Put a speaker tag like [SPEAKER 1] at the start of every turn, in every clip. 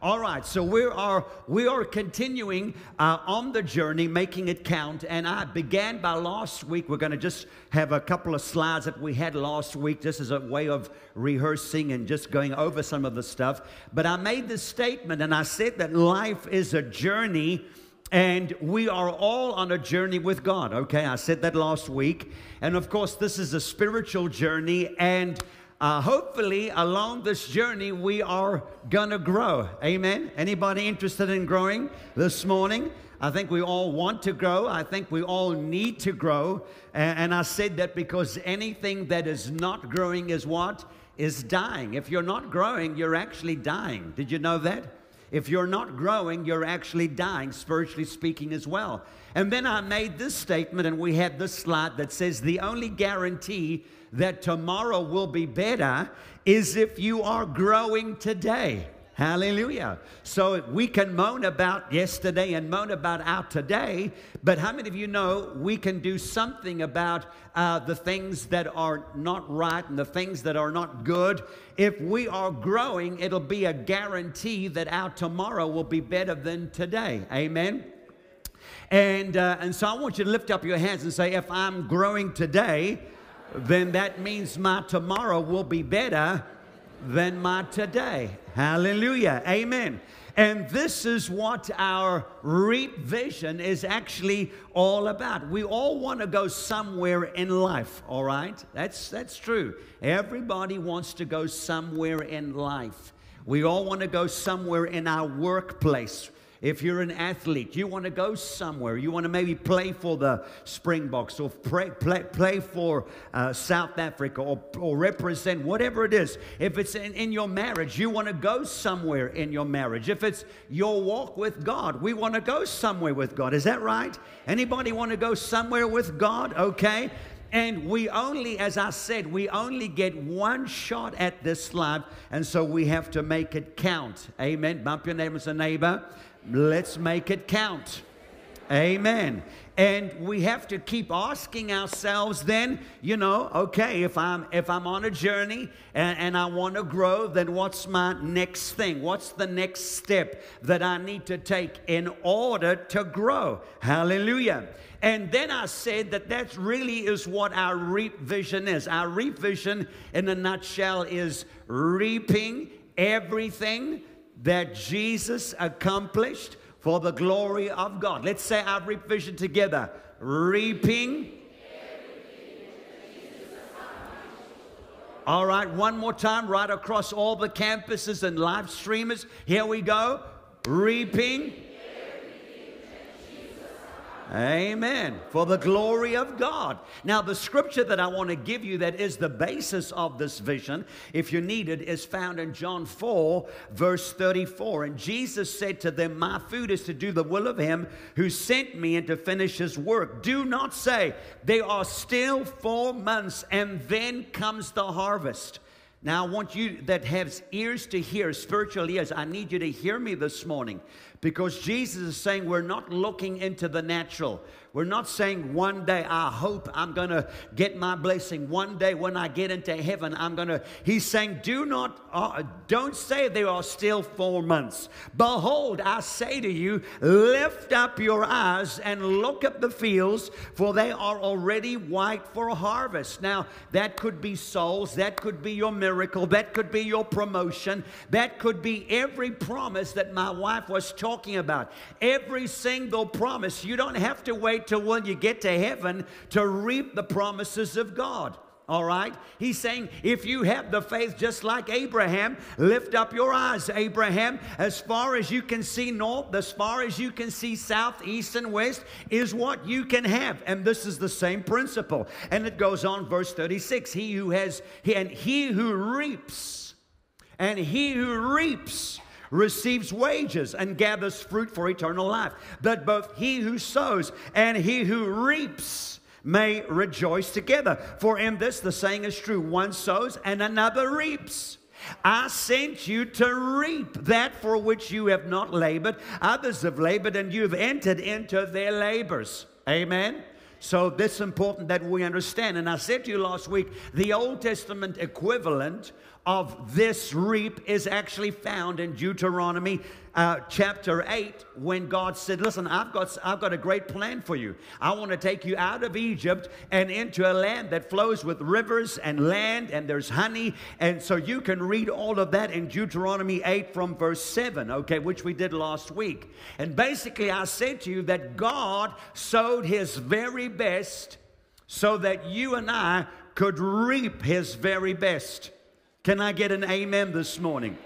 [SPEAKER 1] All right, so we are we are continuing uh, on the journey, making it count. And I began by last week. We're going to just have a couple of slides that we had last week, just as a way of rehearsing and just going over some of the stuff. But I made this statement, and I said that life is a journey. And we are all on a journey with God, okay? I said that last week. And of course, this is a spiritual journey. And uh, hopefully along this journey we are gonna grow. Amen? Anybody interested in growing this morning? I think we all want to grow. I think we all need to grow. And, and i said that because anything that is not growing is what? Is dying. If you're not growing you're actually dying. Did you know that if you're not growing, you're actually dying, spiritually speaking, as well. And then I made this statement, and we had this slide that says the only guarantee that tomorrow will be better is if you are growing today. Hallelujah. So we can moan about yesterday and moan about our today, but how many of you know we can do something about uh, the things that are not right and the things that are not good? If we are growing, it'll be a guarantee that our tomorrow will be better than today. Amen. And, uh, and so I want you to lift up your hands and say, if I'm growing today, then that means my tomorrow will be better than my today. Hallelujah. Amen. And this is what our REAP vision is actually all about. We all want to go somewhere in life, all right? That's, that's true. Everybody wants to go somewhere in life. We all want to go somewhere in our workplace. If you're an athlete, you want to go somewhere. You want to maybe play for the Springboks or play, play, play for uh, South Africa or, or represent whatever it is. If it's in, in your marriage, you want to go somewhere in your marriage. If it's your walk with God, we want to go somewhere with God. Is that right? Anybody want to go somewhere with God? Okay. And we only, as I said, we only get one shot at this life, and so we have to make it count. Amen. Bump your neighbor as a neighbor. Let's make it count. Amen. And we have to keep asking ourselves then, you know, okay, if I'm if I'm on a journey and, and I want to grow, then what's my next thing? What's the next step that I need to take in order to grow? Hallelujah. And then I said that that really is what our reap vision is. Our reap vision, in a nutshell, is reaping everything that Jesus accomplished for the glory of God. Let's say our reap vision together. Reaping. All right, one more time, right across all the campuses and live streamers. Here we go. Reaping Amen. For the glory of God. Now, the scripture that I want to give you that is the basis of this vision, if you need it, is found in John 4, verse 34. And Jesus said to them, My food is to do the will of him who sent me and to finish his work. Do not say, There are still four months and then comes the harvest. Now, I want you that has ears to hear, spiritual ears, I need you to hear me this morning because Jesus is saying we're not looking into the natural. We're not saying one day I hope I'm going to get my blessing. One day when I get into heaven, I'm going to. He's saying, do not, uh, don't say there are still four months. Behold, I say to you, lift up your eyes and look at the fields, for they are already white for harvest. Now, that could be souls, that could be your miracle, that could be your promotion, that could be every promise that my wife was talking about. Every single promise. You don't have to wait till when you get to heaven to reap the promises of God. All right? He's saying, if you have the faith just like Abraham, lift up your eyes, Abraham, as far as you can see north, as far as you can see south, east, and west, is what you can have. And this is the same principle. And it goes on, verse 36 He who has, and he who reaps, and he who reaps, receives wages and gathers fruit for eternal life. That both he who sows and he who reaps may rejoice together. For in this the saying is true one sows and another reaps. I sent you to reap that for which you have not labored. Others have labored, and you have entered into their labors. Amen. So this is important that we understand. And I said to you last week, the Old Testament equivalent of this reap is actually found in Deuteronomy uh, chapter 8 when God said, Listen, I've got, I've got a great plan for you. I want to take you out of Egypt and into a land that flows with rivers and land and there's honey. And so you can read all of that in Deuteronomy 8 from verse 7, okay, which we did last week. And basically, I said to you that God sowed his very best so that you and I could reap his very best. Can I get an amen this morning?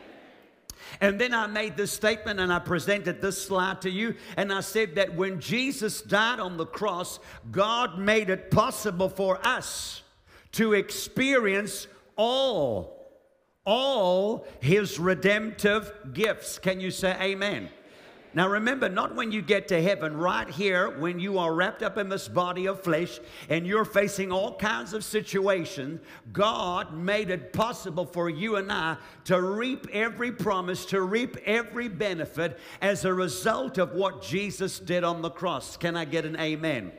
[SPEAKER 1] And then I made this statement and I presented this slide to you. And I said that when Jesus died on the cross, God made it possible for us to experience all, all his redemptive gifts. Can you say amen? Now remember, not when you get to heaven, right here, when you are wrapped up in this body of flesh and you're facing all kinds of situations, God made it possible for you and I to reap every promise, to reap every benefit as a result of what Jesus did on the cross. Can I get an amen?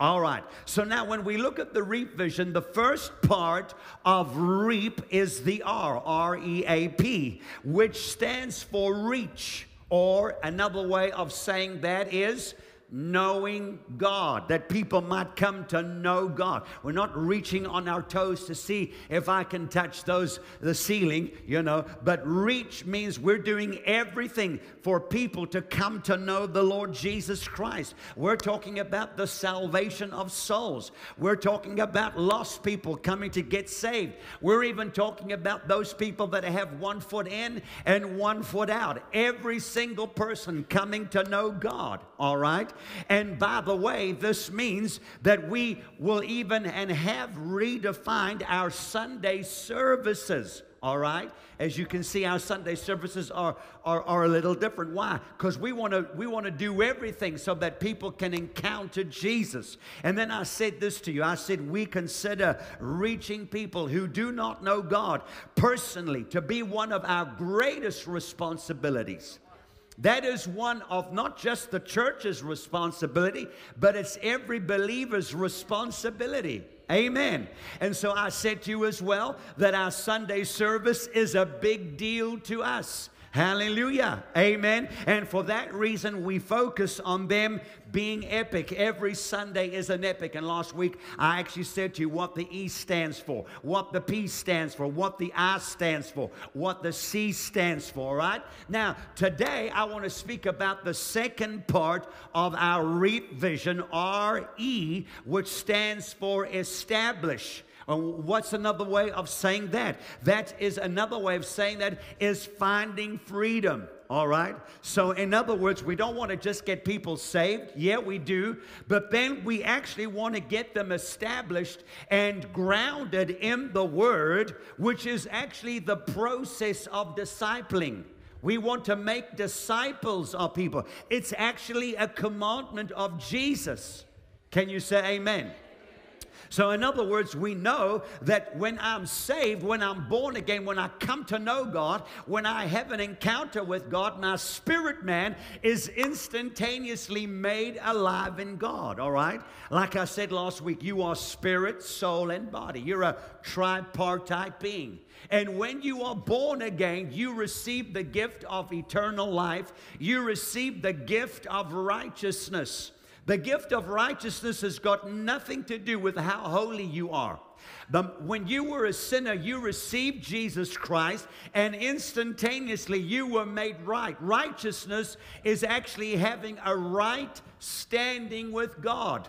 [SPEAKER 1] All right. So now when we look at the reap vision, the first part of reap is the R, R E A P, which stands for reach. Or another way of saying that is knowing God, that people might come to know God. We're not reaching on our toes to see if I can touch those the ceiling, you know, but reach means we're doing everything for people to come to know the Lord Jesus Christ. We're talking about the salvation of souls. We're talking about lost people coming to get saved. We're even talking about those people that have one foot in and one foot out. Every single person coming to know God, all right? And by the way, this means that we will even and have redefined our Sunday services. All right? As you can see, our Sunday services are, are, are a little different. Why? Because we want to we want to do everything so that people can encounter Jesus. And then I said this to you. I said we consider reaching people who do not know God personally to be one of our greatest responsibilities. That is one of not just the church's responsibility, but it's every believer's responsibility. Amen. And so I said to you as well that our Sunday service is a big deal to us. Hallelujah. Amen. And for that reason, we focus on them being epic. Every Sunday is an epic. And last week, I actually said to you what the E stands for, what the P stands for, what the I stands for, what the C stands for, right? Now, today, I want to speak about the second part of our REAP vision, R E, which stands for establish. What's another way of saying that? That is another way of saying that is finding freedom. All right? So, in other words, we don't want to just get people saved. Yeah, we do. But then we actually want to get them established and grounded in the Word, which is actually the process of discipling. We want to make disciples of people. It's actually a commandment of Jesus. Can you say amen? So, in other words, we know that when I'm saved, when I'm born again, when I come to know God, when I have an encounter with God, my spirit man is instantaneously made alive in God, all right? Like I said last week, you are spirit, soul, and body. You're a tripartite being. And when you are born again, you receive the gift of eternal life, you receive the gift of righteousness. The gift of righteousness has got nothing to do with how holy you are. But when you were a sinner, you received Jesus Christ, and instantaneously you were made right. Righteousness is actually having a right standing with God.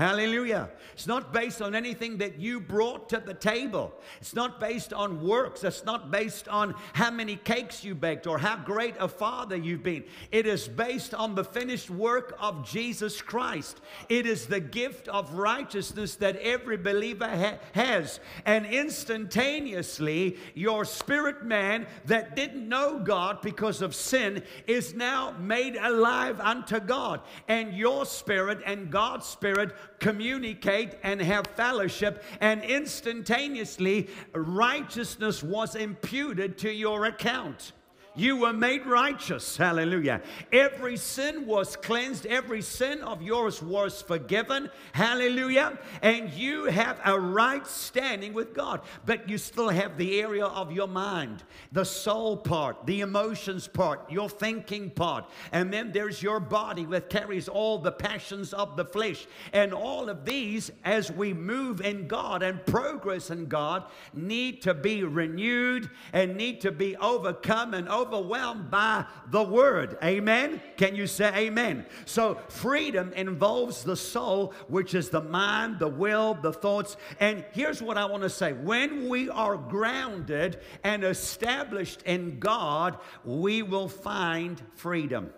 [SPEAKER 1] Hallelujah. It's not based on anything that you brought to the table. It's not based on works. It's not based on how many cakes you baked or how great a father you've been. It is based on the finished work of Jesus Christ. It is the gift of righteousness that every believer ha- has. And instantaneously, your spirit man that didn't know God because of sin is now made alive unto God. And your spirit and God's spirit communicate and have fellowship, and instantaneously righteousness was imputed to your account. You were made righteous. Hallelujah. Every sin was cleansed. Every sin of yours was forgiven. Hallelujah. And you have a right standing with God. But you still have the area of your mind, the soul part, the emotions part, your thinking part. And then there's your body that carries all the passions of the flesh. And all of these, as we move in God and progress in God, need to be renewed and need to be overcome and overcome overwhelmed by the word. Amen? Can you say amen? So, freedom involves the soul, which is the mind, the will, the thoughts. And here's what I want to say when we are grounded and established in God, we will find freedom.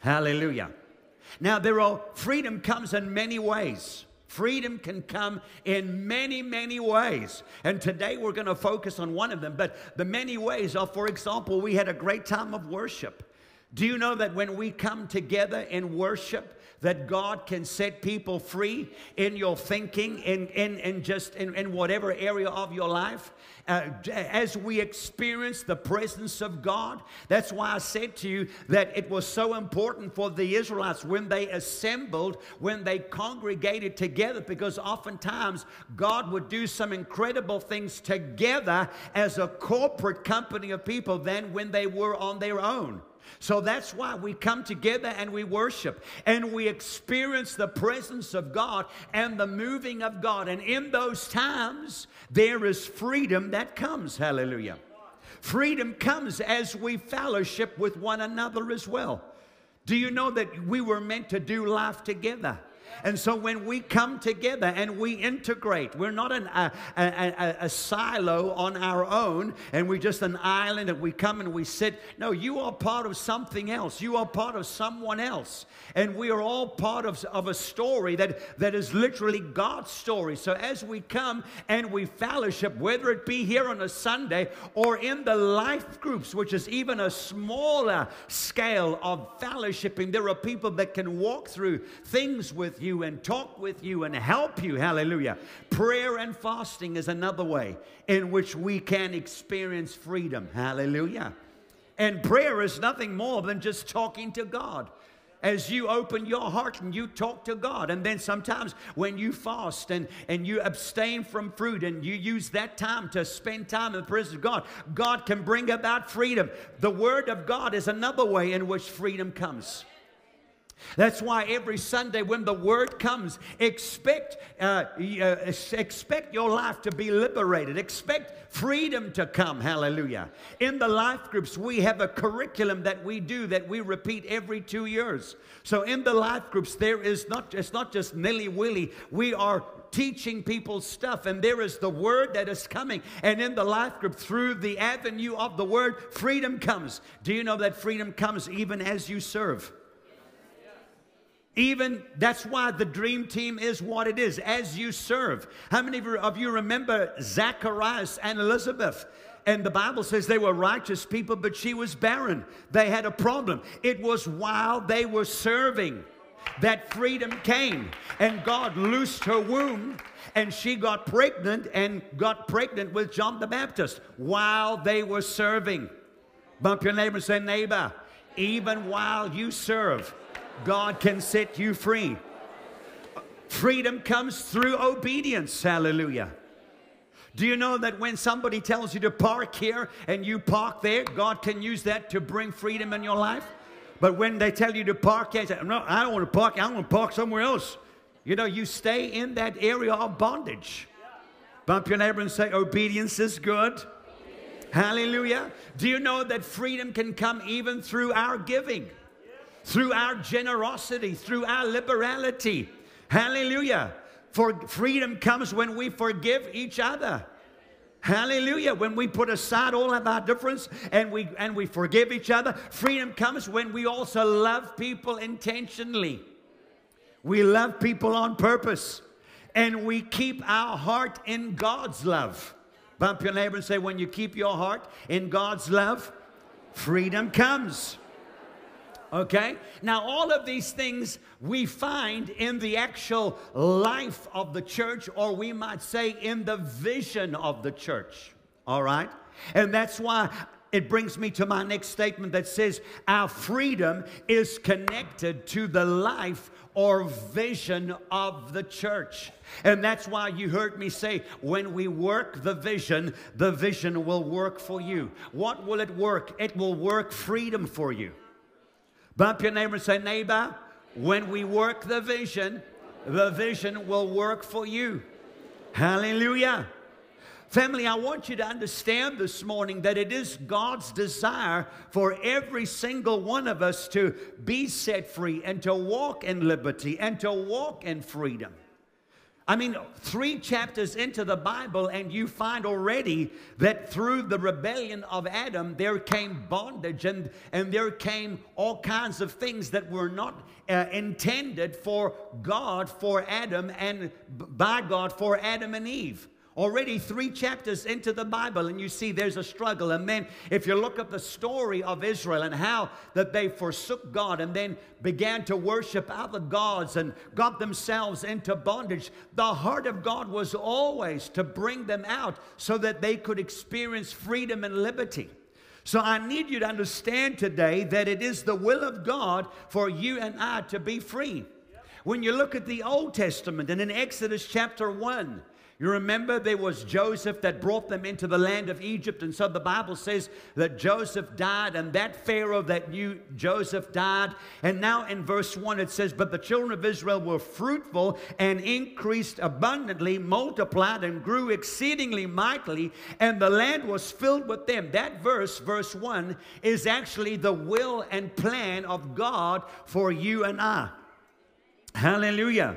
[SPEAKER 1] Hallelujah. Now, there are freedom comes in many ways. Freedom can come in many, many ways. And today we're going to focus on one of them. But the many ways are, for example, we had a great time of worship. Do you know that when we come together in worship, that God can set people free in your thinking, in, in, in just in, in whatever area of your life. Uh, as we experience the presence of God, that's why I said to you that it was so important for the Israelites when they assembled, when they congregated together, because oftentimes God would do some incredible things together as a corporate company of people than when they were on their own. So that's why we come together and we worship and we experience the presence of God and the moving of God. And in those times, there is freedom that comes. Hallelujah. Freedom comes as we fellowship with one another as well. Do you know that we were meant to do life together? And so when we come together and we integrate, we're not an, a, a, a, a silo on our own and we're just an island and we come and we sit. No, you are part of something else. You are part of someone else. And we are all part of, of a story that, that is literally God's story. So as we come and we fellowship, whether it be here on a Sunday or in the life groups, which is even a smaller scale of fellowshipping, there are people that can walk through things with you and talk with you and help you. Hallelujah. Prayer and fasting is another way in which we can experience freedom. Hallelujah. And prayer is nothing more than just talking to God as you open your heart and you talk to God. And then sometimes when you fast and, and you abstain from fruit and you use that time to spend time in the presence of God, God can bring about freedom. The Word of God is another way in which freedom comes. That's why every Sunday when the word comes, expect, uh, uh, expect your life to be liberated. Expect freedom to come. Hallelujah. In the life groups, we have a curriculum that we do that we repeat every two years. So in the life groups, there is not, it's not just nilly willy. We are teaching people stuff, and there is the word that is coming. And in the life group, through the avenue of the word, freedom comes. Do you know that freedom comes even as you serve? Even that's why the dream team is what it is as you serve. How many of you remember Zacharias and Elizabeth? And the Bible says they were righteous people, but she was barren. They had a problem. It was while they were serving that freedom came, and God loosed her womb, and she got pregnant and got pregnant with John the Baptist while they were serving. Bump your neighbor and say, Neighbor, even while you serve, God can set you free. Freedom comes through obedience. Hallelujah. Do you know that when somebody tells you to park here and you park there, God can use that to bring freedom in your life? But when they tell you to park here, no, I don't want to park, I want to park somewhere else. You know, you stay in that area of bondage. Bump your neighbor and say, obedience is good. Hallelujah. Do you know that freedom can come even through our giving? Through our generosity, through our liberality. Hallelujah. For freedom comes when we forgive each other. Hallelujah. When we put aside all of our difference and we and we forgive each other, freedom comes when we also love people intentionally. We love people on purpose and we keep our heart in God's love. Bump your neighbor and say, when you keep your heart in God's love, freedom comes. Okay? Now, all of these things we find in the actual life of the church, or we might say in the vision of the church. All right? And that's why it brings me to my next statement that says our freedom is connected to the life or vision of the church. And that's why you heard me say, when we work the vision, the vision will work for you. What will it work? It will work freedom for you. Bump your neighbor and say, neighbor, when we work the vision, the vision will work for you. Hallelujah. Family, I want you to understand this morning that it is God's desire for every single one of us to be set free and to walk in liberty and to walk in freedom. I mean, three chapters into the Bible, and you find already that through the rebellion of Adam, there came bondage and, and there came all kinds of things that were not uh, intended for God, for Adam, and by God, for Adam and Eve. Already three chapters into the Bible, and you see there's a struggle. And then, if you look at the story of Israel and how that they forsook God and then began to worship other gods and got themselves into bondage, the heart of God was always to bring them out so that they could experience freedom and liberty. So I need you to understand today that it is the will of God for you and I to be free. When you look at the Old Testament and in Exodus chapter 1, you remember there was Joseph that brought them into the land of Egypt. And so the Bible says that Joseph died, and that Pharaoh that knew Joseph died. And now in verse 1 it says, But the children of Israel were fruitful and increased abundantly, multiplied and grew exceedingly mightily, and the land was filled with them. That verse, verse 1, is actually the will and plan of God for you and I. Hallelujah.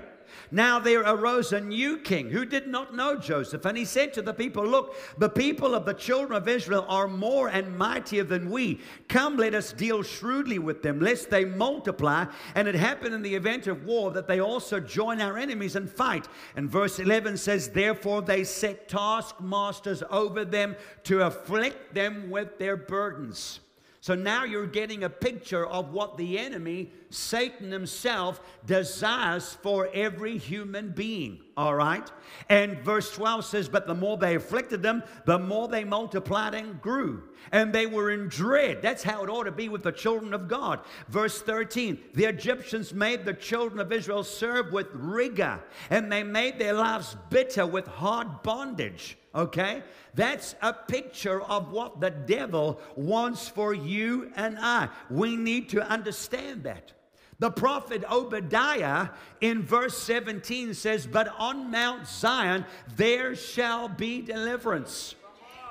[SPEAKER 1] Now there arose a new king who did not know Joseph, and he said to the people, Look, the people of the children of Israel are more and mightier than we. Come, let us deal shrewdly with them, lest they multiply. And it happened in the event of war that they also join our enemies and fight. And verse 11 says, Therefore they set taskmasters over them to afflict them with their burdens. So now you're getting a picture of what the enemy, Satan himself, desires for every human being. All right? And verse 12 says, But the more they afflicted them, the more they multiplied and grew. And they were in dread. That's how it ought to be with the children of God. Verse 13 The Egyptians made the children of Israel serve with rigor, and they made their lives bitter with hard bondage. Okay? That's a picture of what the devil wants for you and I. We need to understand that. The prophet Obadiah in verse 17 says, But on Mount Zion there shall be deliverance.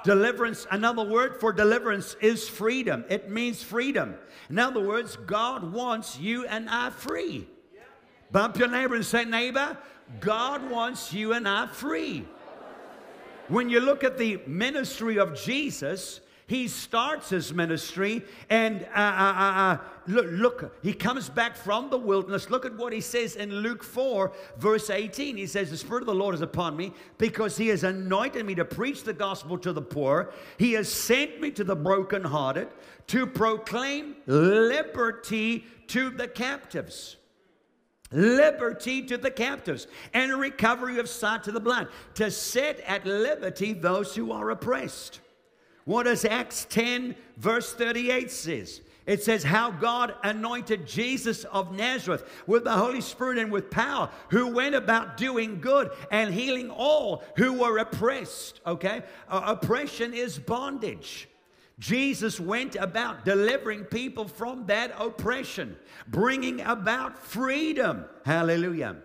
[SPEAKER 1] Deliverance, another word for deliverance is freedom. It means freedom. In other words, God wants you and I free. Bump your neighbor and say, Neighbor, God wants you and I free. When you look at the ministry of Jesus, he starts his ministry and uh, uh, uh, uh, look, look, he comes back from the wilderness. Look at what he says in Luke 4, verse 18. He says, The Spirit of the Lord is upon me because he has anointed me to preach the gospel to the poor. He has sent me to the brokenhearted to proclaim liberty to the captives liberty to the captives, and recovery of sight to the blind, to set at liberty those who are oppressed. What does Acts 10, verse 38 says? It says how God anointed Jesus of Nazareth with the Holy Spirit and with power, who went about doing good and healing all who were oppressed. Okay? Uh, oppression is bondage. Jesus went about delivering people from that oppression, bringing about freedom. Hallelujah.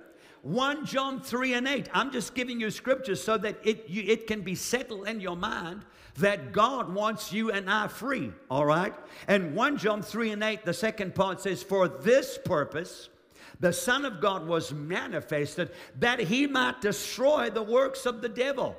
[SPEAKER 1] 1 John 3 and 8. I'm just giving you scriptures so that it, you, it can be settled in your mind that God wants you and I free, all right? And 1 John 3 and 8, the second part says, For this purpose, the Son of God was manifested that he might destroy the works of the devil.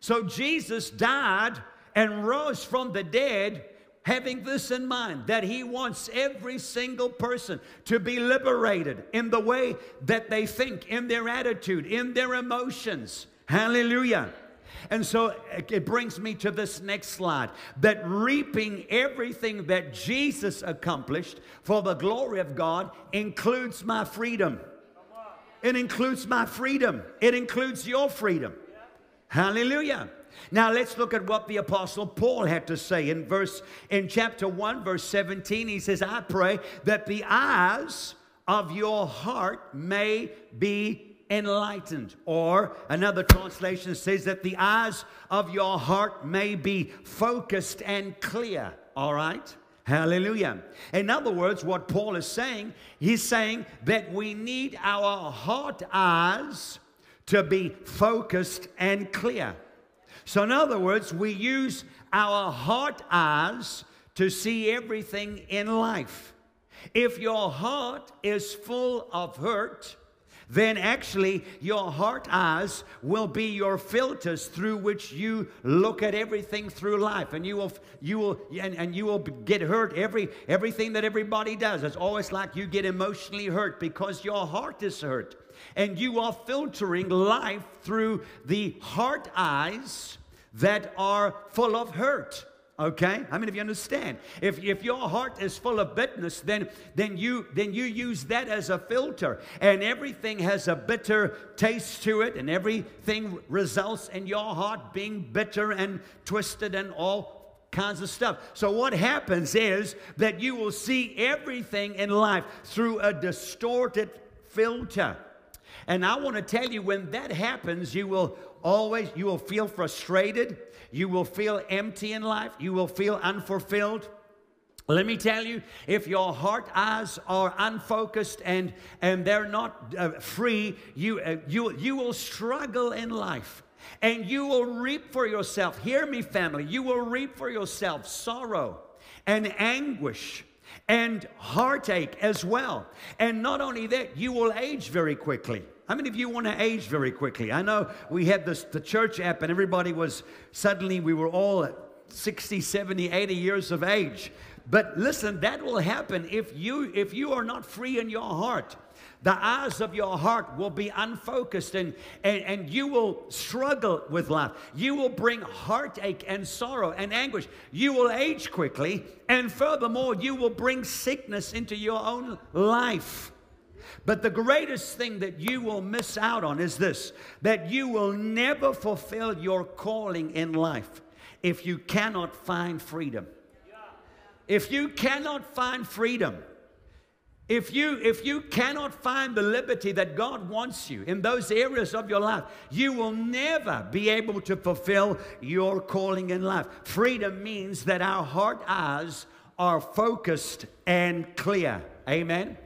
[SPEAKER 1] So Jesus died and rose from the dead having this in mind that he wants every single person to be liberated in the way that they think, in their attitude, in their emotions. Hallelujah. And so it brings me to this next slide that reaping everything that Jesus accomplished for the glory of God includes my freedom. It includes my freedom, it includes your freedom. Hallelujah. Now let's look at what the apostle Paul had to say in verse in chapter 1 verse 17 he says I pray that the eyes of your heart may be enlightened or another translation says that the eyes of your heart may be focused and clear all right Hallelujah. In other words, what Paul is saying, he's saying that we need our heart eyes to be focused and clear. So, in other words, we use our heart eyes to see everything in life. If your heart is full of hurt, then actually your heart eyes will be your filters through which you look at everything through life. And you will you will and, and you will get hurt every everything that everybody does. It's always like you get emotionally hurt because your heart is hurt. And you are filtering life through the heart eyes that are full of hurt. Okay? How many of you understand? If, if your heart is full of bitterness, then, then, you, then you use that as a filter. And everything has a bitter taste to it, and everything results in your heart being bitter and twisted and all kinds of stuff. So, what happens is that you will see everything in life through a distorted filter. And I want to tell you when that happens, you will always, you will feel frustrated. You will feel empty in life. You will feel unfulfilled. Let me tell you, if your heart eyes are unfocused and, and they're not uh, free, you, uh, you, you will struggle in life. And you will reap for yourself, hear me, family, you will reap for yourself sorrow and anguish and heartache as well. And not only that, you will age very quickly. How many of you want to age very quickly? I know we had this, the church app, and everybody was suddenly, we were all 60, 70, 80 years of age. But listen, that will happen if you if you are not free in your heart. The eyes of your heart will be unfocused and, and, and you will struggle with life. You will bring heartache and sorrow and anguish. You will age quickly, and furthermore, you will bring sickness into your own life. But the greatest thing that you will miss out on is this that you will never fulfill your calling in life if you cannot find freedom. If you cannot find freedom, if you if you cannot find the liberty that God wants you in those areas of your life, you will never be able to fulfill your calling in life. Freedom means that our heart eyes are focused and clear. Amen.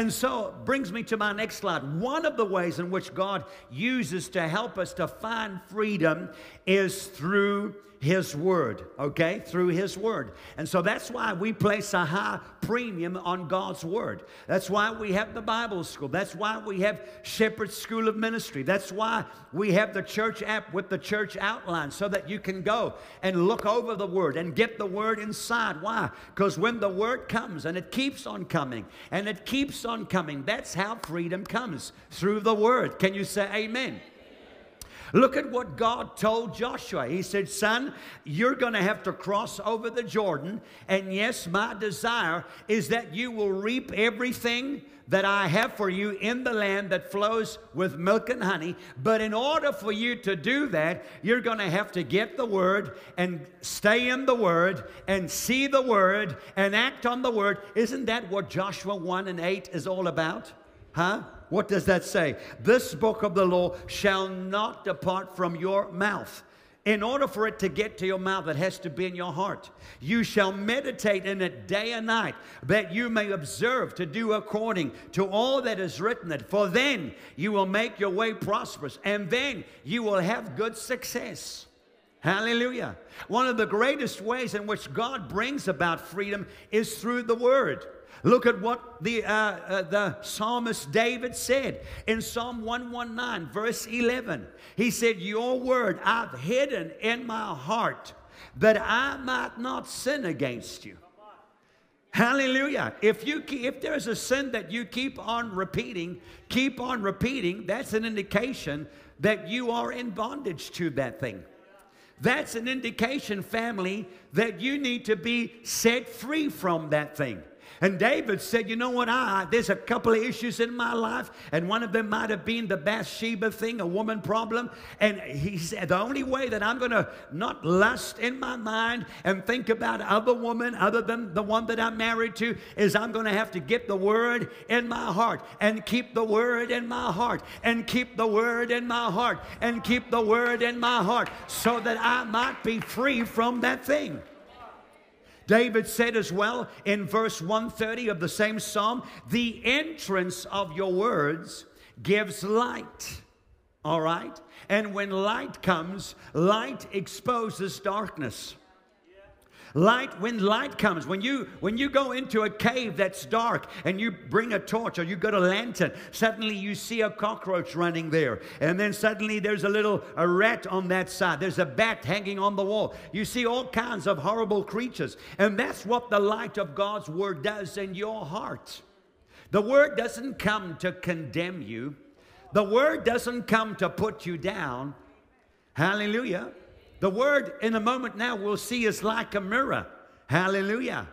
[SPEAKER 1] And so it brings me to my next slide. One of the ways in which God uses to help us to find freedom is through his Word, okay? Through His Word. And so that's why we place a high premium on God's Word. That's why we have the Bible School. That's why we have Shepherd School of Ministry. That's why we have the church app with the church outline so that you can go and look over the Word and get the Word inside. Why? Because when the Word comes and it keeps on coming and it keeps on coming, that's how freedom comes through the Word. Can you say amen? Look at what God told Joshua. He said, Son, you're going to have to cross over the Jordan. And yes, my desire is that you will reap everything that I have for you in the land that flows with milk and honey. But in order for you to do that, you're going to have to get the word and stay in the word and see the word and act on the word. Isn't that what Joshua 1 and 8 is all about? Huh? What does that say? This book of the law shall not depart from your mouth. In order for it to get to your mouth, it has to be in your heart. You shall meditate in it day and night, that you may observe to do according to all that is written it. For then you will make your way prosperous, and then you will have good success. Hallelujah. One of the greatest ways in which God brings about freedom is through the Word. Look at what the, uh, uh, the psalmist David said in Psalm 119, verse 11. He said, Your word I've hidden in my heart that I might not sin against you. Hallelujah. If you if there's a sin that you keep on repeating, keep on repeating, that's an indication that you are in bondage to that thing. That's an indication, family, that you need to be set free from that thing. And David said, You know what? I, there's a couple of issues in my life, and one of them might have been the Bathsheba thing, a woman problem. And he said, The only way that I'm going to not lust in my mind and think about other women other than the one that I'm married to is I'm going to have to get the word in my heart and keep the word in my heart and keep the word in my heart and keep the word in my heart so that I might be free from that thing. David said as well in verse 130 of the same psalm, the entrance of your words gives light. All right? And when light comes, light exposes darkness. Light, when light comes, when you when you go into a cave that's dark and you bring a torch or you got a lantern, suddenly you see a cockroach running there. And then suddenly there's a little a rat on that side. There's a bat hanging on the wall. You see all kinds of horrible creatures. And that's what the light of God's word does in your heart. The word doesn't come to condemn you. The word doesn't come to put you down. Hallelujah. The word in a moment now we'll see is like a mirror. Hallelujah.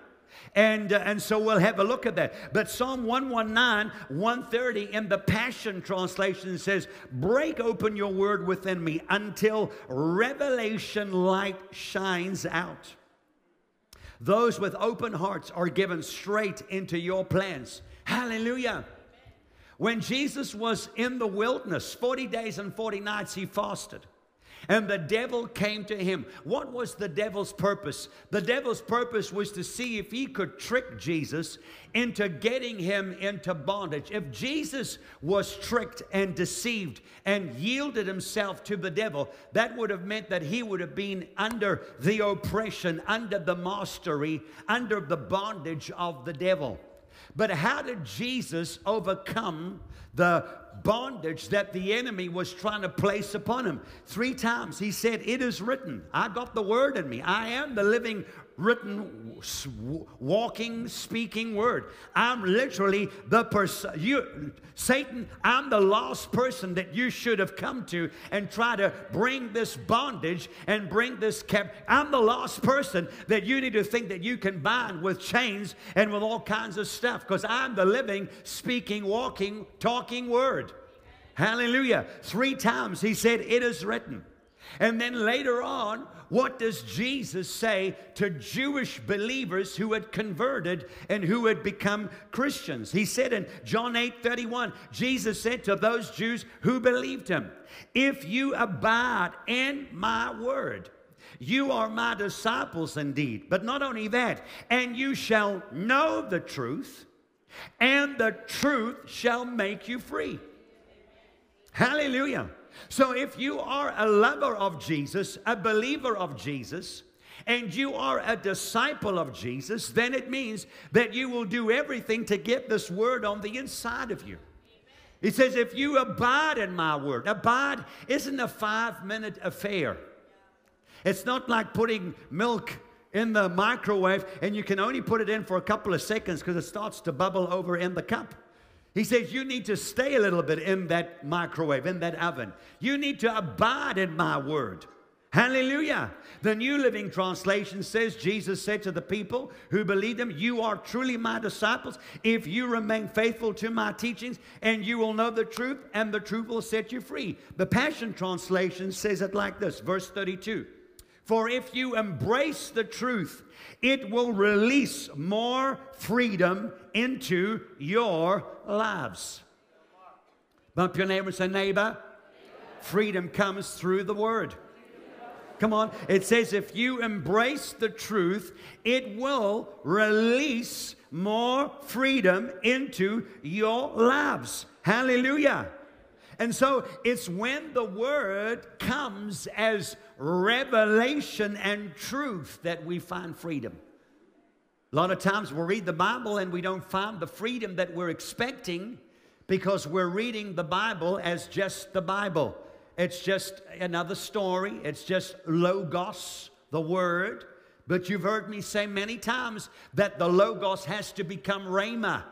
[SPEAKER 1] And, uh, and so we'll have a look at that. But Psalm 119, 130 in the Passion Translation says, Break open your word within me until revelation light shines out. Those with open hearts are given straight into your plans. Hallelujah. When Jesus was in the wilderness, 40 days and 40 nights, he fasted. And the devil came to him. What was the devil's purpose? The devil's purpose was to see if he could trick Jesus into getting him into bondage. If Jesus was tricked and deceived and yielded himself to the devil, that would have meant that he would have been under the oppression, under the mastery, under the bondage of the devil. But how did Jesus overcome the bondage that the enemy was trying to place upon him. Three times he said, It is written. I got the word in me. I am the living written, walking, speaking word. I'm literally the person. You, Satan, I'm the last person that you should have come to and try to bring this bondage and bring this cap. I'm the last person that you need to think that you can bind with chains and with all kinds of stuff because I'm the living, speaking, walking, talking word. Hallelujah. Three times he said, It is written. And then later on, what does Jesus say to Jewish believers who had converted and who had become Christians? He said in John 8 31, Jesus said to those Jews who believed him, If you abide in my word, you are my disciples indeed. But not only that, and you shall know the truth, and the truth shall make you free. Hallelujah. So if you are a lover of Jesus, a believer of Jesus, and you are a disciple of Jesus, then it means that you will do everything to get this word on the inside of you. He says, if you abide in my word, abide isn't a five minute affair. It's not like putting milk in the microwave and you can only put it in for a couple of seconds because it starts to bubble over in the cup. He says, You need to stay a little bit in that microwave, in that oven. You need to abide in my word. Hallelujah. The New Living Translation says, Jesus said to the people who believed him, You are truly my disciples if you remain faithful to my teachings, and you will know the truth, and the truth will set you free. The Passion Translation says it like this, verse 32. For if you embrace the truth, it will release more freedom into your lives. Bump your neighbor and say, neighbor, freedom comes through the word. Come on. It says if you embrace the truth, it will release more freedom into your lives. Hallelujah. And so it's when the word comes as revelation and truth that we find freedom. A lot of times we read the Bible and we don't find the freedom that we're expecting because we're reading the Bible as just the Bible. It's just another story, it's just Logos, the Word. But you've heard me say many times that the Logos has to become Rhema.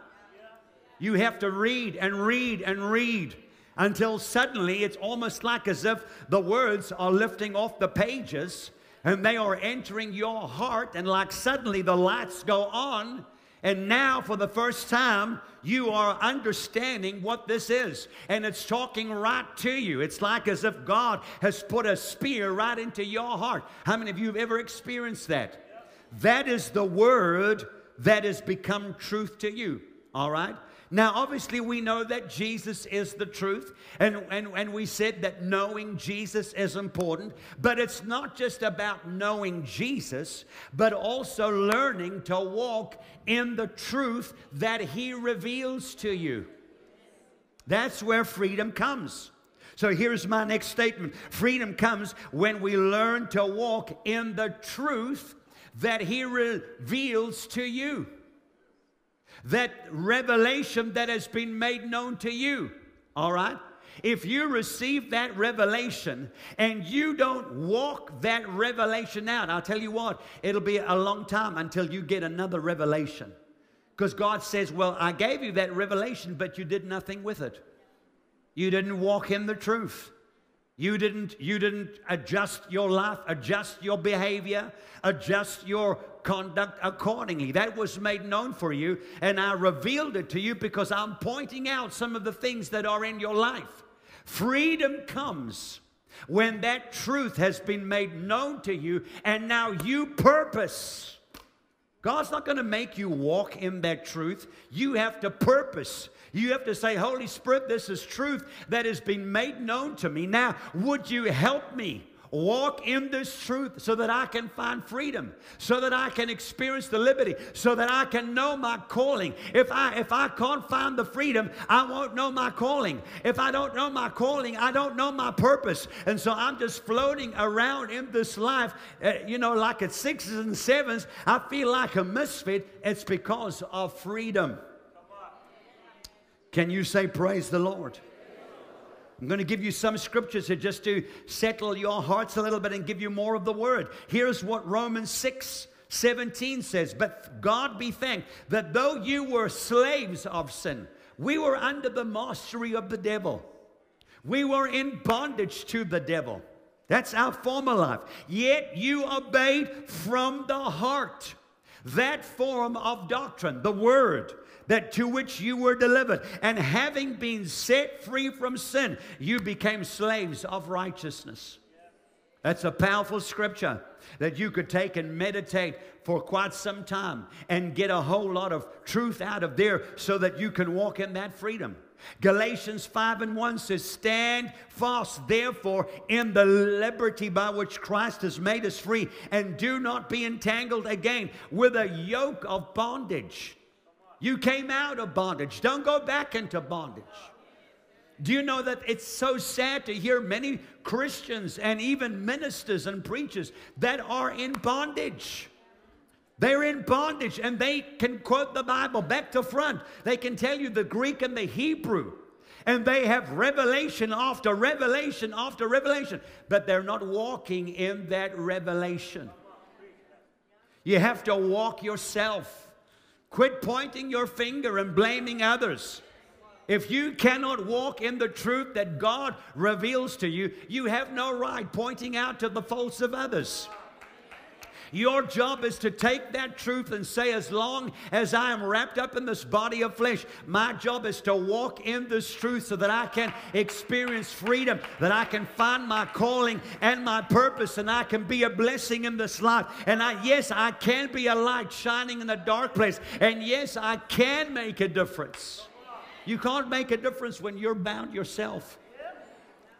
[SPEAKER 1] You have to read and read and read until suddenly it's almost like as if the words are lifting off the pages and they are entering your heart, and like suddenly the lights go on And now, for the first time, you are understanding what this is. And it's talking right to you. It's like as if God has put a spear right into your heart. How many of you have ever experienced that? That is the word that has become truth to you. All right? Now, obviously, we know that Jesus is the truth, and, and, and we said that knowing Jesus is important, but it's not just about knowing Jesus, but also learning to walk in the truth that He reveals to you. That's where freedom comes. So here's my next statement freedom comes when we learn to walk in the truth that He reveals to you that revelation that has been made known to you. All right? If you receive that revelation and you don't walk that revelation out, I'll tell you what, it'll be a long time until you get another revelation. Because God says, Well, I gave you that revelation, but you did nothing with it. You didn't walk in the truth. You didn't, you didn't adjust your life, adjust your behavior, adjust your conduct accordingly. That was made known for you, and I revealed it to you because I'm pointing out some of the things that are in your life. Freedom comes when that truth has been made known to you, and now you purpose. God's not going to make you walk in that truth. You have to purpose. You have to say, Holy Spirit, this is truth that has been made known to me. Now, would you help me? Walk in this truth so that I can find freedom, so that I can experience the liberty, so that I can know my calling. If I if I can't find the freedom, I won't know my calling. If I don't know my calling, I don't know my purpose. And so I'm just floating around in this life, uh, you know, like at sixes and sevens. I feel like a misfit. It's because of freedom. Can you say praise the Lord? I'm going to give you some scriptures here just to settle your hearts a little bit and give you more of the word. Here's what Romans 6 17 says But God be thanked that though you were slaves of sin, we were under the mastery of the devil. We were in bondage to the devil. That's our former life. Yet you obeyed from the heart that form of doctrine, the word that to which you were delivered. And having been set free from sin, you became slaves of righteousness. That's a powerful scripture that you could take and meditate for quite some time and get a whole lot of truth out of there so that you can walk in that freedom. Galatians 5 and 1 says, Stand fast, therefore, in the liberty by which Christ has made us free, and do not be entangled again with a yoke of bondage. You came out of bondage. Don't go back into bondage. Do you know that it's so sad to hear many Christians and even ministers and preachers that are in bondage? They're in bondage and they can quote the Bible back to front. They can tell you the Greek and the Hebrew. And they have revelation after revelation after revelation, but they're not walking in that revelation. You have to walk yourself. Quit pointing your finger and blaming others. If you cannot walk in the truth that God reveals to you, you have no right pointing out to the faults of others. Your job is to take that truth and say, as long as I am wrapped up in this body of flesh, my job is to walk in this truth so that I can experience freedom, that I can find my calling and my purpose, and I can be a blessing in this life. And I, yes, I can be a light shining in a dark place. And yes, I can make a difference. You can't make a difference when you're bound yourself.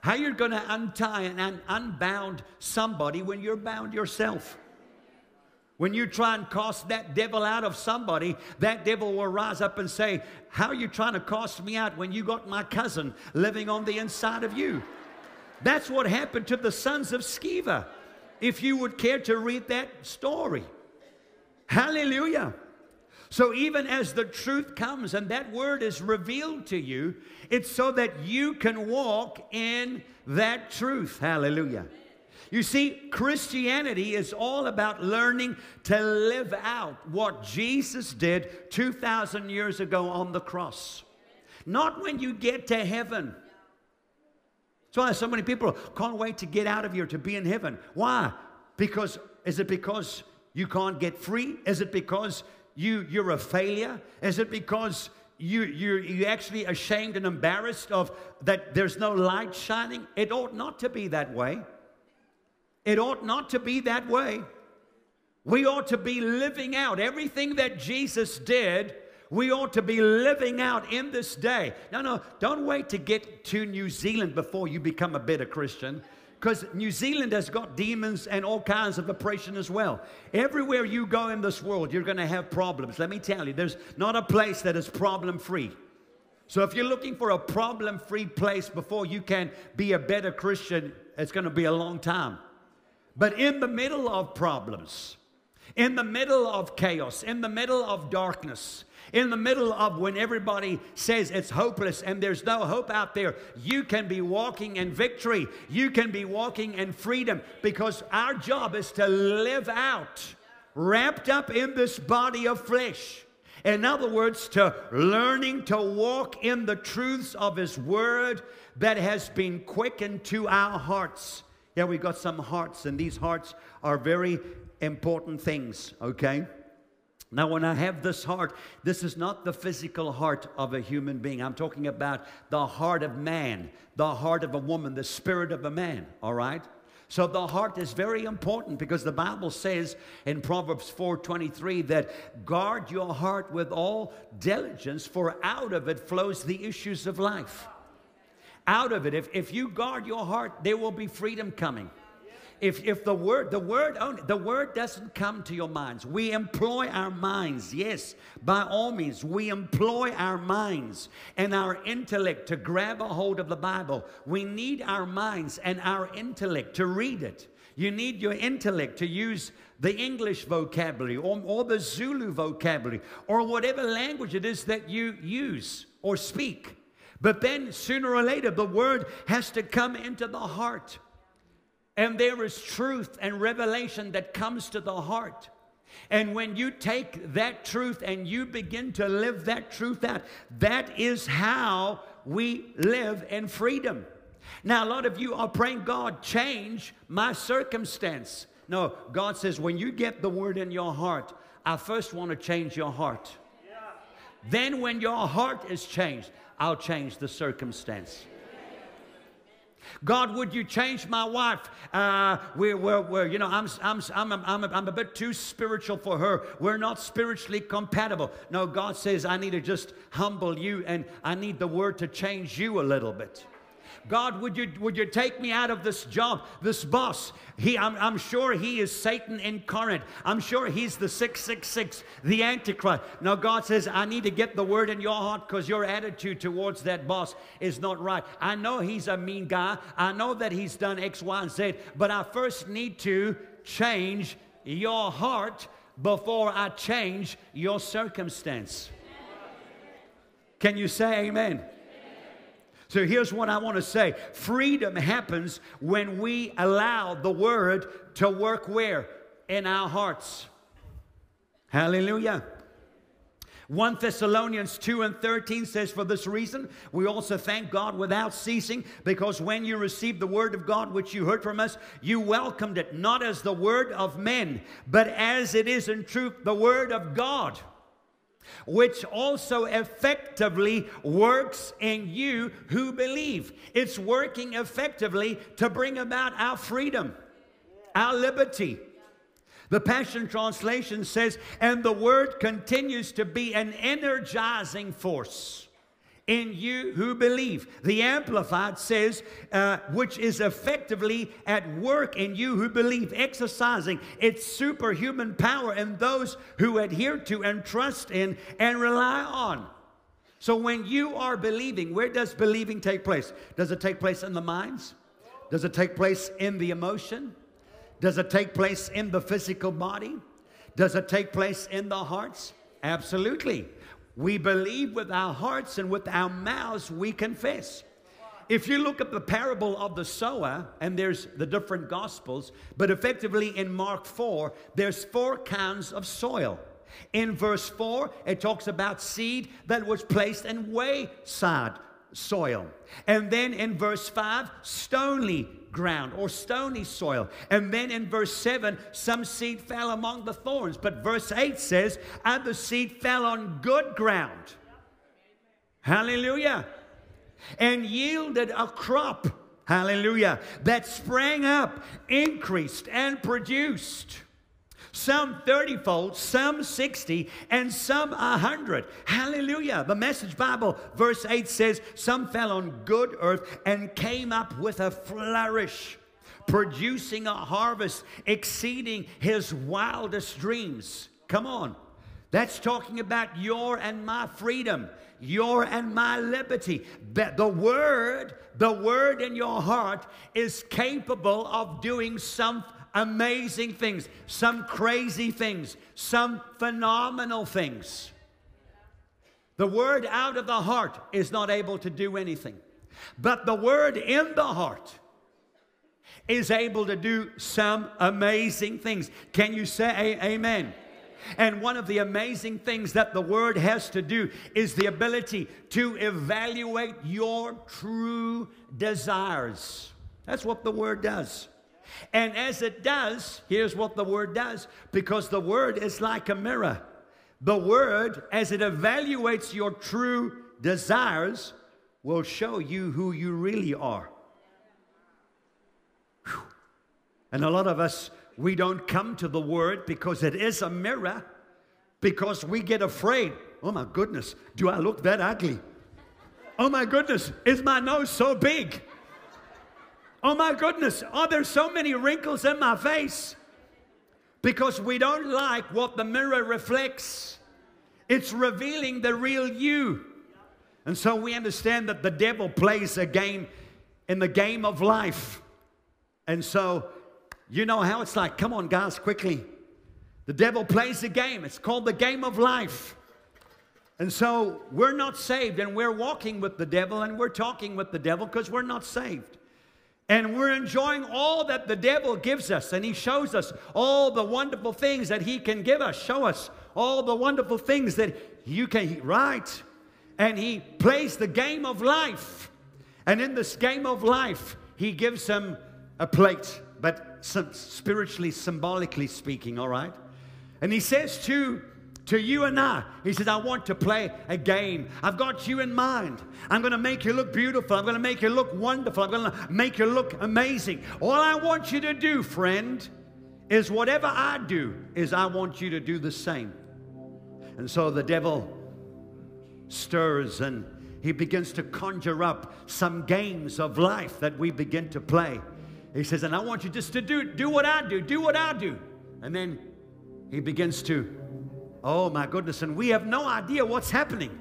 [SPEAKER 1] How you're going to untie and unbound somebody when you're bound yourself? When you try and cast that devil out of somebody, that devil will rise up and say, How are you trying to cast me out when you got my cousin living on the inside of you? That's what happened to the sons of Sceva. If you would care to read that story. Hallelujah. So, even as the truth comes and that word is revealed to you, it's so that you can walk in that truth. Hallelujah. You see, Christianity is all about learning to live out what Jesus did 2,000 years ago on the cross. Not when you get to heaven. That's why so many people can't wait to get out of here to be in heaven. Why? Because, is it because you can't get free? Is it because you, you're a failure? Is it because you, you, you're actually ashamed and embarrassed of that there's no light shining? It ought not to be that way. It ought not to be that way. We ought to be living out everything that Jesus did. We ought to be living out in this day. No, no, don't wait to get to New Zealand before you become a better Christian because New Zealand has got demons and all kinds of oppression as well. Everywhere you go in this world, you're going to have problems. Let me tell you, there's not a place that is problem free. So if you're looking for a problem free place before you can be a better Christian, it's going to be a long time. But in the middle of problems, in the middle of chaos, in the middle of darkness, in the middle of when everybody says it's hopeless and there's no hope out there, you can be walking in victory. You can be walking in freedom because our job is to live out, wrapped up in this body of flesh. In other words, to learning to walk in the truths of His Word that has been quickened to our hearts. Yeah, we got some hearts, and these hearts are very important things, okay? Now, when I have this heart, this is not the physical heart of a human being. I'm talking about the heart of man, the heart of a woman, the spirit of a man, all right? So the heart is very important because the Bible says in Proverbs 4:23 that guard your heart with all diligence for out of it flows the issues of life. Out of it if if you guard your heart there will be freedom coming if, if the word, the word only, the word doesn't come to your minds. We employ our minds. Yes, by all means, we employ our minds and our intellect to grab a hold of the Bible. We need our minds and our intellect to read it. You need your intellect to use the English vocabulary or, or the Zulu vocabulary or whatever language it is that you use or speak. But then sooner or later, the word has to come into the heart. And there is truth and revelation that comes to the heart. And when you take that truth and you begin to live that truth out, that is how we live in freedom. Now, a lot of you are praying, God, change my circumstance. No, God says, when you get the word in your heart, I first want to change your heart. Then, when your heart is changed, I'll change the circumstance. God, would you change my wife? Uh, we're, we're, we're, you know, I'm, I'm, I'm, I'm, I'm a bit too spiritual for her. We're not spiritually compatible. No, God says, I need to just humble you and I need the word to change you a little bit. God, would you, would you take me out of this job, this boss? He, I'm, I'm sure he is Satan incarnate. I'm sure he's the 666, the Antichrist. Now, God says, I need to get the word in your heart because your attitude towards that boss is not right. I know he's a mean guy. I know that he's done X, Y, and Z, but I first need to change your heart before I change your circumstance. Can you say amen? So here's what I want to say freedom happens when we allow the word to work where? In our hearts. Hallelujah. 1 Thessalonians 2 and 13 says, For this reason, we also thank God without ceasing, because when you received the word of God which you heard from us, you welcomed it not as the word of men, but as it is in truth the word of God which also effectively works in you who believe. It's working effectively to bring about our freedom, our liberty. The Passion Translation says, and the word continues to be an energizing force in you who believe. The Amplified says, uh, which is effectively at work in you who believe, exercising its superhuman power in those who adhere to and trust in and rely on. So when you are believing, where does believing take place? Does it take place in the minds? Does it take place in the emotion? Does it take place in the physical body? Does it take place in the hearts? Absolutely. We believe with our hearts and with our mouths we confess. If you look at the parable of the sower, and there's the different gospels, but effectively in Mark 4, there's four kinds of soil. In verse 4, it talks about seed that was placed in wayside soil. And then in verse 5, stony ground or stony soil. And then in verse 7, some seed fell among the thorns. But verse 8 says, and the seed fell on good ground. Hallelujah. And yielded a crop. Hallelujah. That sprang up, increased, and produced some 30 fold, some 60, and some 100. Hallelujah. The Message Bible, verse 8 says, Some fell on good earth and came up with a flourish, producing a harvest exceeding his wildest dreams. Come on. That's talking about your and my freedom, your and my liberty. The word, the word in your heart is capable of doing something amazing things, some crazy things, some phenomenal things. The word out of the heart is not able to do anything, but the word in the heart is able to do some amazing things. Can you say amen? And one of the amazing things that the Word has to do is the ability to evaluate your true desires. That's what the Word does. And as it does, here's what the word does because the word is like a mirror. The word, as it evaluates your true desires, will show you who you really are. Whew. And a lot of us, we don't come to the word because it is a mirror, because we get afraid. Oh my goodness, do I look that ugly? Oh my goodness, is my nose so big? Oh my goodness, oh, there's so many wrinkles in my face because we don't like what the mirror reflects. It's revealing the real you. And so we understand that the devil plays a game in the game of life. And so you know how it's like. Come on, guys, quickly. The devil plays a game. It's called the game of life. And so we're not saved, and we're walking with the devil, and we're talking with the devil because we're not saved. And we're enjoying all that the devil gives us. And he shows us all the wonderful things that he can give us. Show us all the wonderful things that you can, right? And he plays the game of life. And in this game of life, he gives him a plate, but spiritually, symbolically speaking, all right? And he says to to you and I. He says, I want to play a game. I've got you in mind. I'm going to make you look beautiful. I'm going to make you look wonderful. I'm going to make you look amazing. All I want you to do, friend, is whatever I do, is I want you to do the same. And so the devil stirs and he begins to conjure up some games of life that we begin to play. He says, and I want you just to do, do what I do, do what I do. And then he begins to Oh my goodness, and we have no idea what's happening.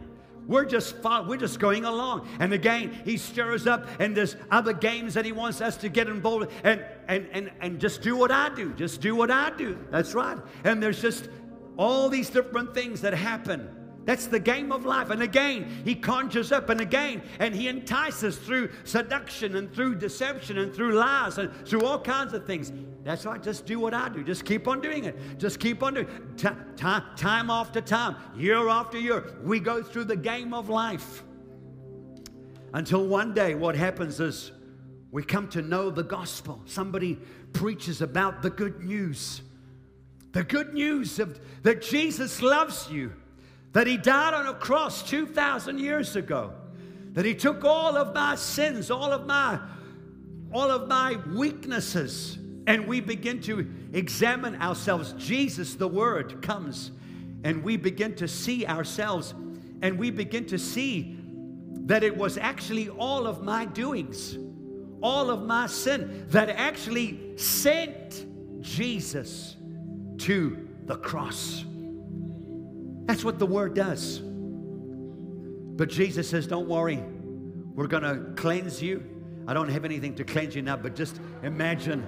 [SPEAKER 1] We're just we're just going along. And again, he stirs up and there's other games that he wants us to get involved in and and and and just do what I do. Just do what I do. That's right. And there's just all these different things that happen. That's the game of life. And again, he conjures up and again, and he entices through seduction and through deception and through lies and through all kinds of things. That's right. Just do what I do. Just keep on doing it. Just keep on doing it. T- time, time after time, year after year, we go through the game of life. Until one day, what happens is we come to know the gospel. Somebody preaches about the good news. The good news of that Jesus loves you that He died on a cross 2,000 years ago, that He took all of my sins, all of my, all of my weaknesses, and we begin to examine ourselves. Jesus, the Word, comes and we begin to see ourselves and we begin to see that it was actually all of my doings, all of my sin that actually sent Jesus to the cross. That's what the word does. But Jesus says, Don't worry, we're going to cleanse you. I don't have anything to cleanse you now, but just imagine,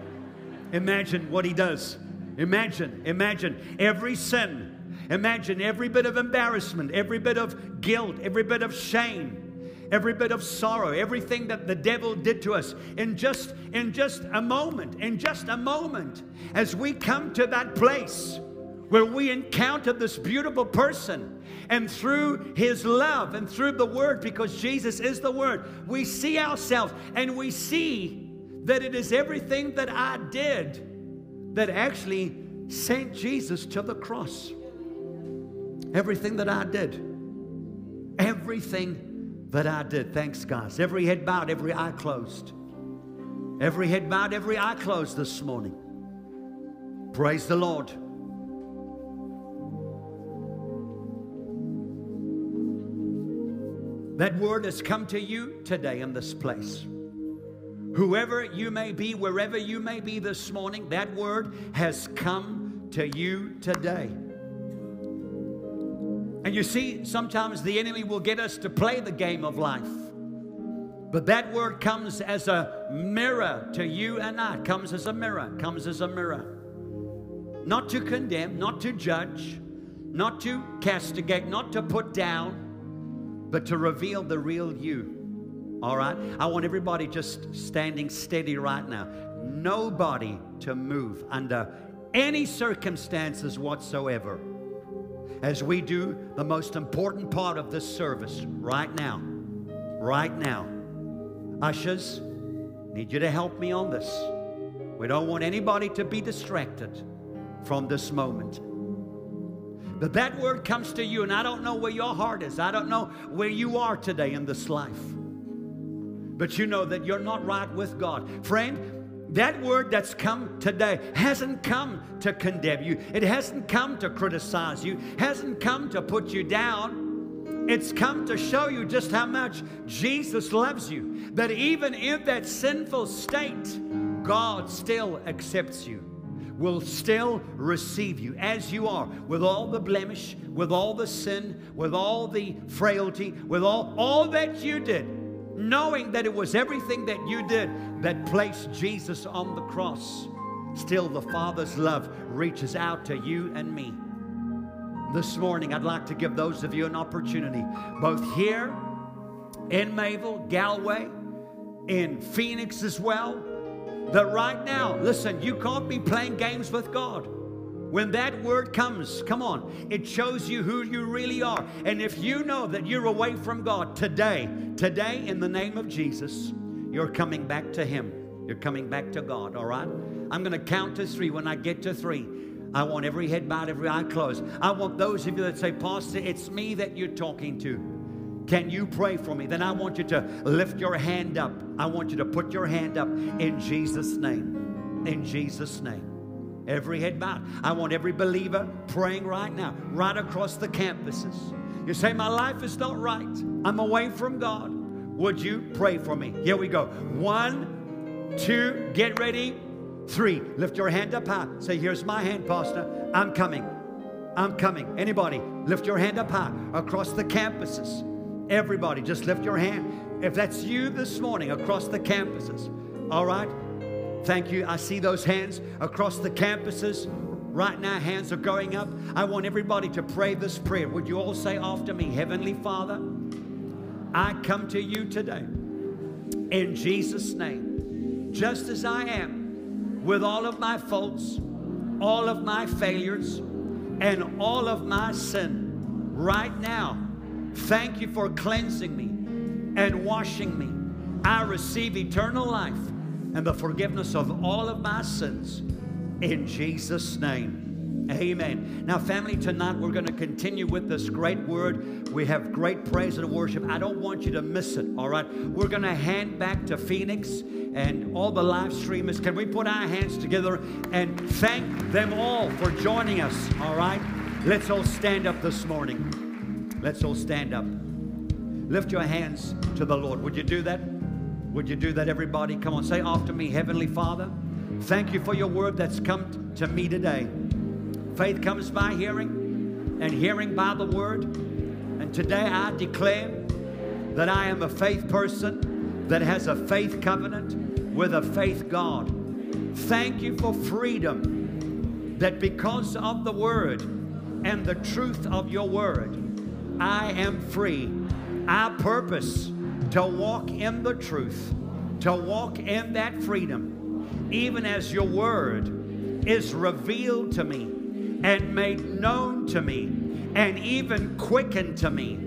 [SPEAKER 1] imagine what he does. Imagine, imagine every sin. Imagine every bit of embarrassment, every bit of guilt, every bit of shame every bit of sorrow everything that the devil did to us in just in just a moment in just a moment as we come to that place where we encounter this beautiful person. And through his love and through the word, because Jesus is the word, we see ourselves and we see that it is everything that I did that actually sent Jesus to the cross. Everything that I did. Everything that I did. Thanks, guys. Every head bowed, every eye closed. Every head bowed, every eye closed this morning. Praise the Lord. That word has come to you today in this place. Whoever you may be, wherever you may be this morning, that word has come to you today. And you see, sometimes the enemy will get us to play the game of life. But that word comes as a mirror to you and I. Comes as a mirror. Comes as a mirror. Not to condemn, not to judge, not to castigate, not to put down, but to reveal the real you. All right? I want everybody just standing steady right now. Nobody to move under any circumstances whatsoever as we do the most important part of this service right now. Right now. Ushers, need you to help me on this. We don't want anybody to be distracted from this moment. But that word comes to you, and I don't know where your heart is. I don't know where you are today in this life. But you know that you're not right with God. Friend, that word that's come today hasn't come to condemn you. It hasn't come to criticize you. Hasn't come to put you down. It's come to show you just how much Jesus loves you. That even in that sinful state, God still accepts you will still receive you as you are, with all the blemish, with all the sin, with all the frailty, with all, all that you did, knowing that it was everything that you did that placed Jesus on the cross. Still, the Father's love reaches out to you and me. This morning, I'd like to give those of you an opportunity, both here in Mayville, Galway, in Phoenix as well that right now, listen, you can't be playing games with God. When that word comes, come on, it shows you who you really are. And if you know that you're away from God today, today, in the name of Jesus, you're coming back to Him. You're coming back to God, all right? I'm going to count to three. When I get to three, I want every head bowed, every eye closed. I want those of you that say, Pastor, it's me that you're talking to. Can you pray for me? Then I want you to lift your hand up. I want you to put your hand up in Jesus' name. In Jesus' name. Every head bowed. I want every believer praying right now, right across the campuses. You say, My life is not right. I'm away from God. Would you pray for me? Here we go. One, two, get ready. Three, lift your hand up high. Say, Here's my hand, Pastor. I'm coming. I'm coming. Anybody, lift your hand up high across the campuses. Everybody, just lift your hand. If that's you this morning across the campuses, all right? Thank you. I see those hands across the campuses. Right now, hands are going up. I want everybody to pray this prayer. Would you all say after me, Heavenly Father, I come to you today in Jesus' name, just as I am, with all of my faults, all of my failures, and all of my sin. Right now, Thank you for cleansing me and washing me. I receive eternal life and the forgiveness of all of my sins in Jesus' name. Amen. Now, family, tonight we're going to continue with this great word. We have great praise and worship. I don't want you to miss it, all right? We're going to hand back to Phoenix and all the live streamers. Can we put our hands together and thank them all for joining us, all right? Let's all stand up this morning. Let's all stand up. Lift your hands to the Lord. Would you do that? Would you do that, everybody? Come on, say after me Heavenly Father, thank you for your word that's come to me today. Faith comes by hearing, and hearing by the word. And today I declare that I am a faith person that has a faith covenant with a faith God. Thank you for freedom that because of the word and the truth of your word, I am free. I purpose to walk in the truth, to walk in that freedom, even as your word is revealed to me and made known to me and even quickened to me,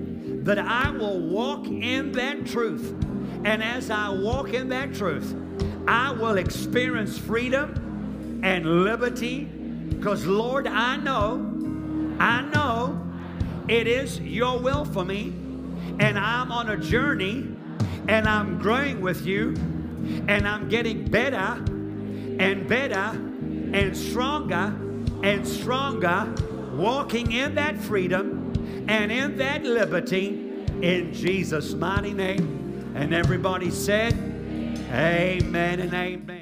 [SPEAKER 1] that I will walk in that truth. And as I walk in that truth, I will experience freedom and liberty because, Lord, I know, I know it is your will for me, and I'm on a journey and I'm growing with you, and I'm getting better and better and stronger and stronger, walking in that freedom and in that liberty in Jesus' mighty name. And everybody said, Amen and amen.